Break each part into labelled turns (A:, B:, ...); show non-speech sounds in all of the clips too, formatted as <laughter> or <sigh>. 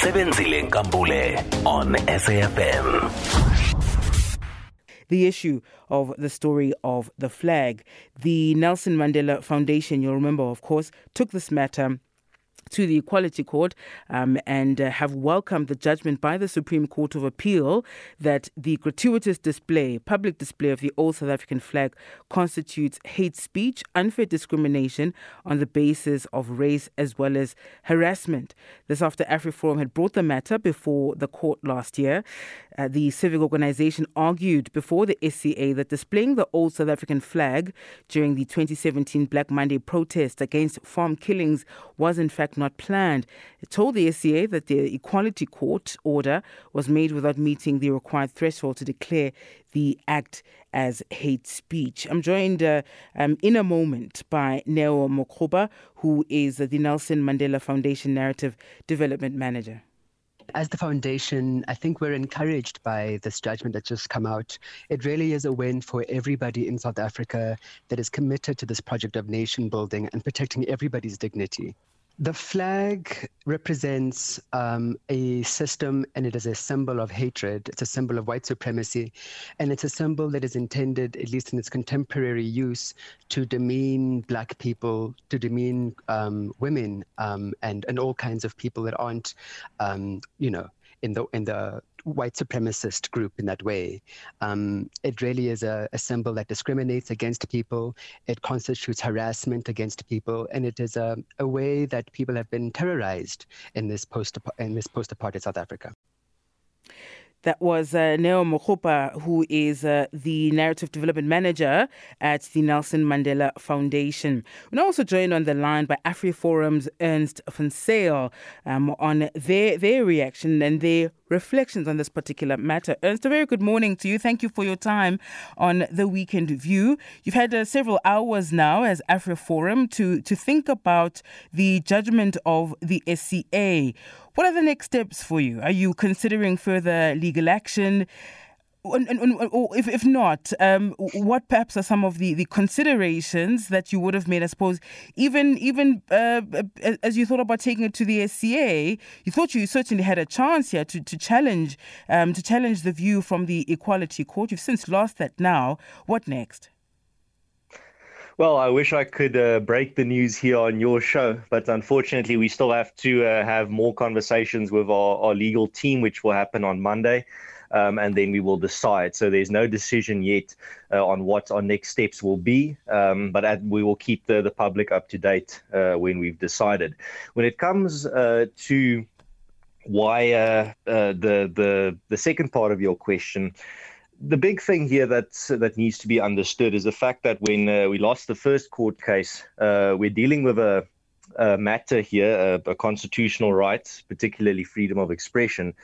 A: Sebenzile Nkambule on SAFM.
B: the issue of the story of the flag. The Nelson Mandela Foundation, you'll remember, of course, took this matter to the Equality Court um, and uh, have welcomed the judgment by the Supreme Court of Appeal that the gratuitous display, public display of the old South African flag constitutes hate speech, unfair discrimination on the basis of race, as well as harassment. This after AfriForum had brought the matter before the court last year. Uh, the civic organization argued before the SCA that displaying the old South African flag during the 2017 Black Monday protest against farm killings was in fact not planned. It told the SCA that the Equality Court order was made without meeting the required threshold to declare the act as hate speech. I'm joined uh, um, in a moment by Neo Mokoba, who is the Nelson Mandela Foundation Narrative Development Manager.
C: As the foundation, I think we're encouraged by this judgment that's just come out. It really is a win for everybody in South Africa that is committed to this project of nation building and protecting everybody's dignity. The flag represents um, a system and it is a symbol of hatred. It's a symbol of white supremacy. And it's a symbol that is intended, at least in its contemporary use, to demean black people, to demean um, women, um, and, and all kinds of people that aren't, um, you know, in the in the white supremacist group in that way. Um, it really is a, a, symbol that discriminates against people. It constitutes harassment against people, and it is a, a way that people have been terrorized in this post in this post apartheid South Africa.
B: That was uh, Neo Mokhuba, who is uh, the Narrative Development Manager at the Nelson Mandela Foundation. We're also joined on the line by AfriForum's Ernst van Zyl um, on their, their reaction and their reflections on this particular matter. Ernst, a very good morning to you. Thank you for your time on the Weekend View. You've had uh, several hours now as AfriForum to, to think about the judgment of the SCA. What are the next steps for you? Are you considering further legal action? And, and, and, or if, if not, um, what perhaps are some of the, the considerations that you would have made? I suppose even even uh, as you thought about taking it to the SCA, you thought you certainly had a chance here to, to challenge um, to challenge the view from the Equality Court. You've since lost that. Now, what next?
D: Well, I wish I could uh, break the news here on your show, but unfortunately, we still have to uh, have more conversations with our, our, legal team, which will happen on Monday. Um, and then we will decide. So there's no decision yet uh, on what our next steps will be, um, but at, we will keep the, the public up to date uh, when we've decided. When it comes uh, to why uh, the the the second part of your question the big thing here that that needs to be understood is the fact that when uh, we lost the first court case, uh, we're dealing with a, a matter here, a, a, constitutional right, particularly freedom of expression,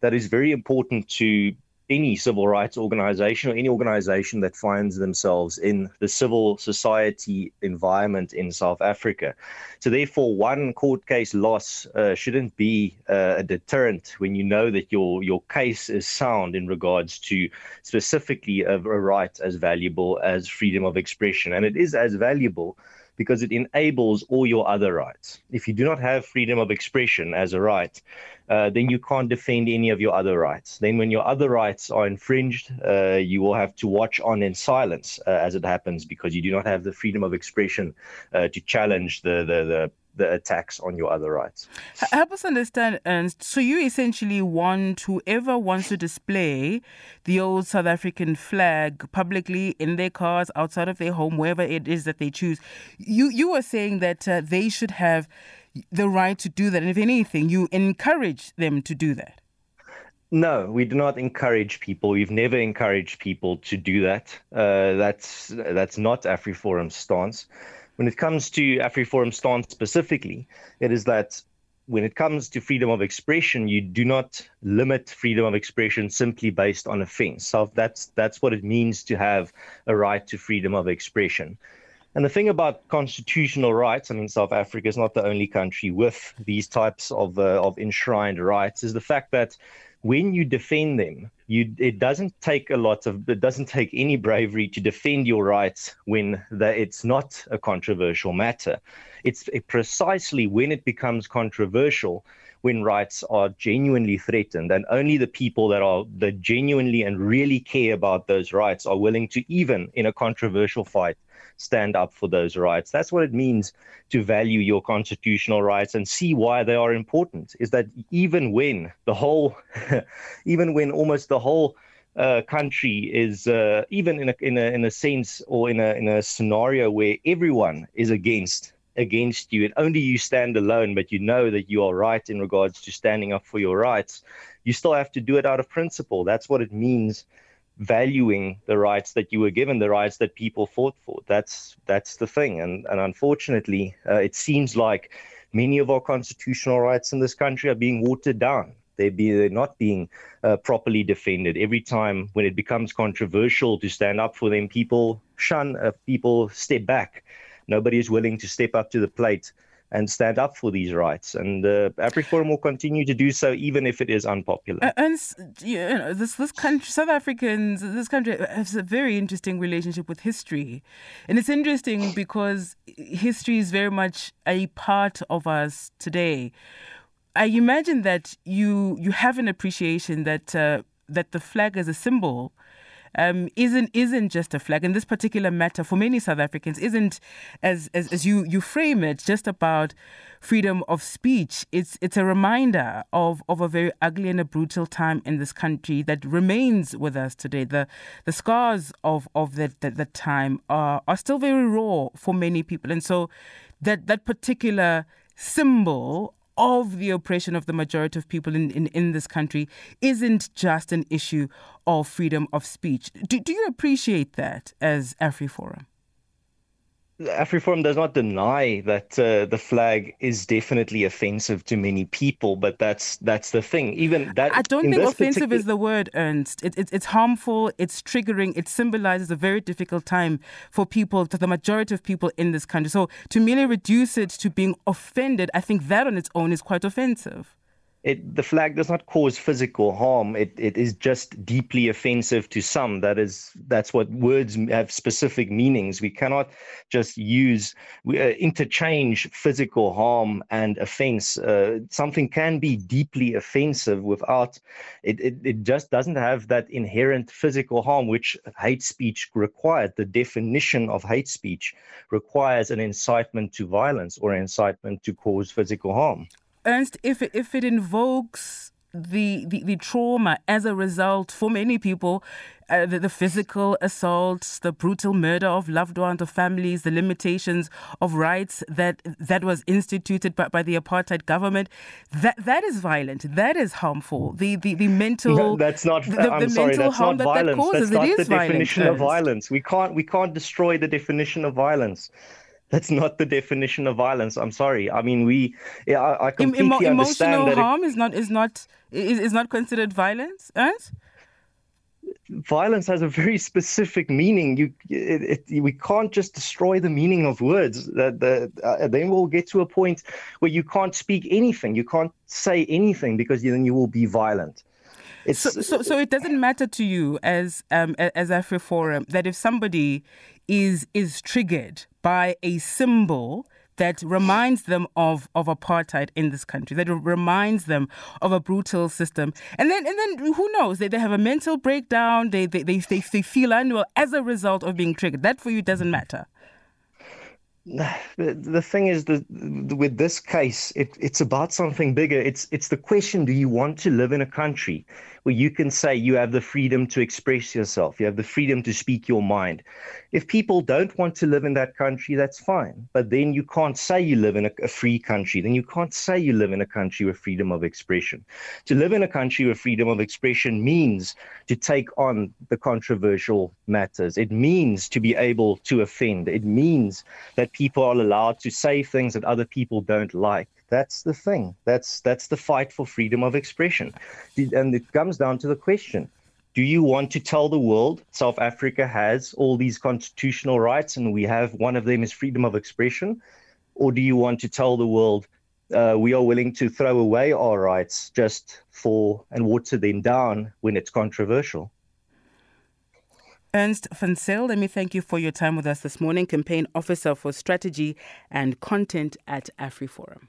D: that is very important to any civil rights organization or any organization that finds themselves in the civil society environment in South Africa. So, therefore, one court case loss uh, shouldn't be uh, a deterrent when you know that your, your case is sound in regards to specifically a, a right as valuable as freedom of expression. And it is as valuable because it enables all your other rights. If you do not have freedom of expression as a right, uh, then you can't defend any of your other rights. Then, when your other rights are infringed, uh, you will have to watch on in silence uh, as it happens because you do not have the freedom of expression uh, to challenge the, the, the the attacks on your other rights.
B: Help us understand, Ernst. So you essentially want whoever wants to display the old South African flag publicly in their cars, outside of their home, wherever it is that they choose. You you were saying that uh, they should have the right to do that, and if anything, you encourage them to do that.
D: No, we do not encourage people. We've never encouraged people to do that. Uh, that's that's not AfriForum's stance when it comes to AfriForum stance specifically, it is that when it comes to freedom of expression, you do not limit freedom of expression simply based on offense. So that's that's what it means to have a right to freedom of expression. And the thing about constitutional rights, I mean, South Africa is not the only country with these types of uh, of enshrined rights, is the fact that when you defend them, you it doesn't take a lot of it doesn't take any bravery to defend your rights when it's not a controversial matter. It's it precisely when it becomes controversial when rights are genuinely threatened and only the people that are that genuinely and really care about those rights are willing to even in a controversial fight stand up for those rights. That's what it means to value your constitutional rights and see why they are important. Is that even when the whole, <laughs> even when almost the whole uh, country is uh, even in a, in a in a sense or in a in a scenario where everyone is against against you and only you stand alone but you know that you are right in regards to standing up for your rights you still have to do it out of principle that's what it means valuing the rights that you were given, the rights that people fought for. That's that's the thing, and and unfortunately, uh, it seems like many of our constitutional rights in this country are being watered down. They're, be, they're not being uh, properly defended. Every time when it becomes controversial to stand up for them, people shun, uh, people step back. Nobody is willing to step up to the plate and stand up for these rights. And uh, AfriForum will continue to do so, even if it is unpopular.
B: And, you know, this this country, South Africans, this country has a very interesting relationship with history, and it's interesting because history is very much a part of us today. I imagine that you you have an appreciation that uh, that the flag as a symbol um, isn't isn't just a flag. And this particular matter for many South Africans isn't as, as as you you frame it just about freedom of speech. It's it's a reminder of of a very ugly and a brutal time in this country that remains with us today. The the scars of of that that, that time are are still very raw for many people, and so that that particular symbol of the oppression of the majority of people in, in, in this country isn't just an issue of freedom of speech. Do, do you appreciate that as AfriForum?
D: AfriForum does not deny that uh, the flag is definitely offensive to many people, but that's that's the thing. Even that
B: I don't think offensive particular... is the word, Ernst. It, it, it's harmful. It's triggering. It symbolizes a very difficult time for people, to the majority of people in this country. So to merely reduce it to being offended, I think that on its own is quite offensive
D: it, the flag does not cause physical harm. It, it is just deeply offensive to some. That is that's what words have specific meanings. We cannot just use uh, interchange physical harm and offense. Uh, something can be deeply offensive without it, it. It just doesn't have that inherent physical harm which hate speech required. The definition of hate speech requires an incitement to violence or incitement to cause physical harm.
B: Ernst, if it, if it invokes the, the, the trauma as a result for many people, uh, the, the, physical assaults, the brutal murder of loved ones, of families, the limitations of rights that that was instituted by, by the apartheid government. That that is violent. That is harmful. The the, the mental.
D: No, that's not. The, I'm sorry. That's not that violence. That causes, that's not the definition violent, of violence. We can't we can't destroy the definition of violence that's not the definition of violence. I'm sorry. I mean, we. Yeah, I, I completely Emo-
B: understand
D: emotional
B: that harm it, is not is not is, is not considered violence. Right?
D: Violence has a very specific meaning. You, it, it, we can't just destroy the meaning of words. That the, uh, then we'll get to a point where you can't speak anything. You can't say anything because then you will be violent.
B: So, so, so, it doesn't matter to you as um, as AfriForum that if somebody is is triggered by a symbol that reminds them of, of apartheid in this country, that reminds them of a brutal system. And then and then who knows? They, they have a mental breakdown, they, they, they, they, they feel unwell as a result of being triggered. That for you doesn't matter.
D: The, the thing is that with this case, it, it's about something bigger. It's it's the question: Do you want to live in a country where you can say you have the freedom to express yourself, you have the freedom to speak your mind. If people don't want to live in that country, that's fine. But then you can't say you live in a, a free country. Then you can't say you live in a country with freedom of expression. To live in a country with freedom of expression means to take on the controversial matters. It means to be able to offend. It means that people are allowed to say things that other people don't like. That's the thing. That's that's the fight for freedom of expression, and it comes down to the question: Do you want to tell the world South Africa has all these constitutional rights and we have one of them is freedom of expression? Or do you want to tell the world uh, we are willing to throw away our rights just for and water them down when it's controversial?
B: Ernst van Zyl, let me thank you for your time with us this morning, campaign officer for strategy and content at AfriForum.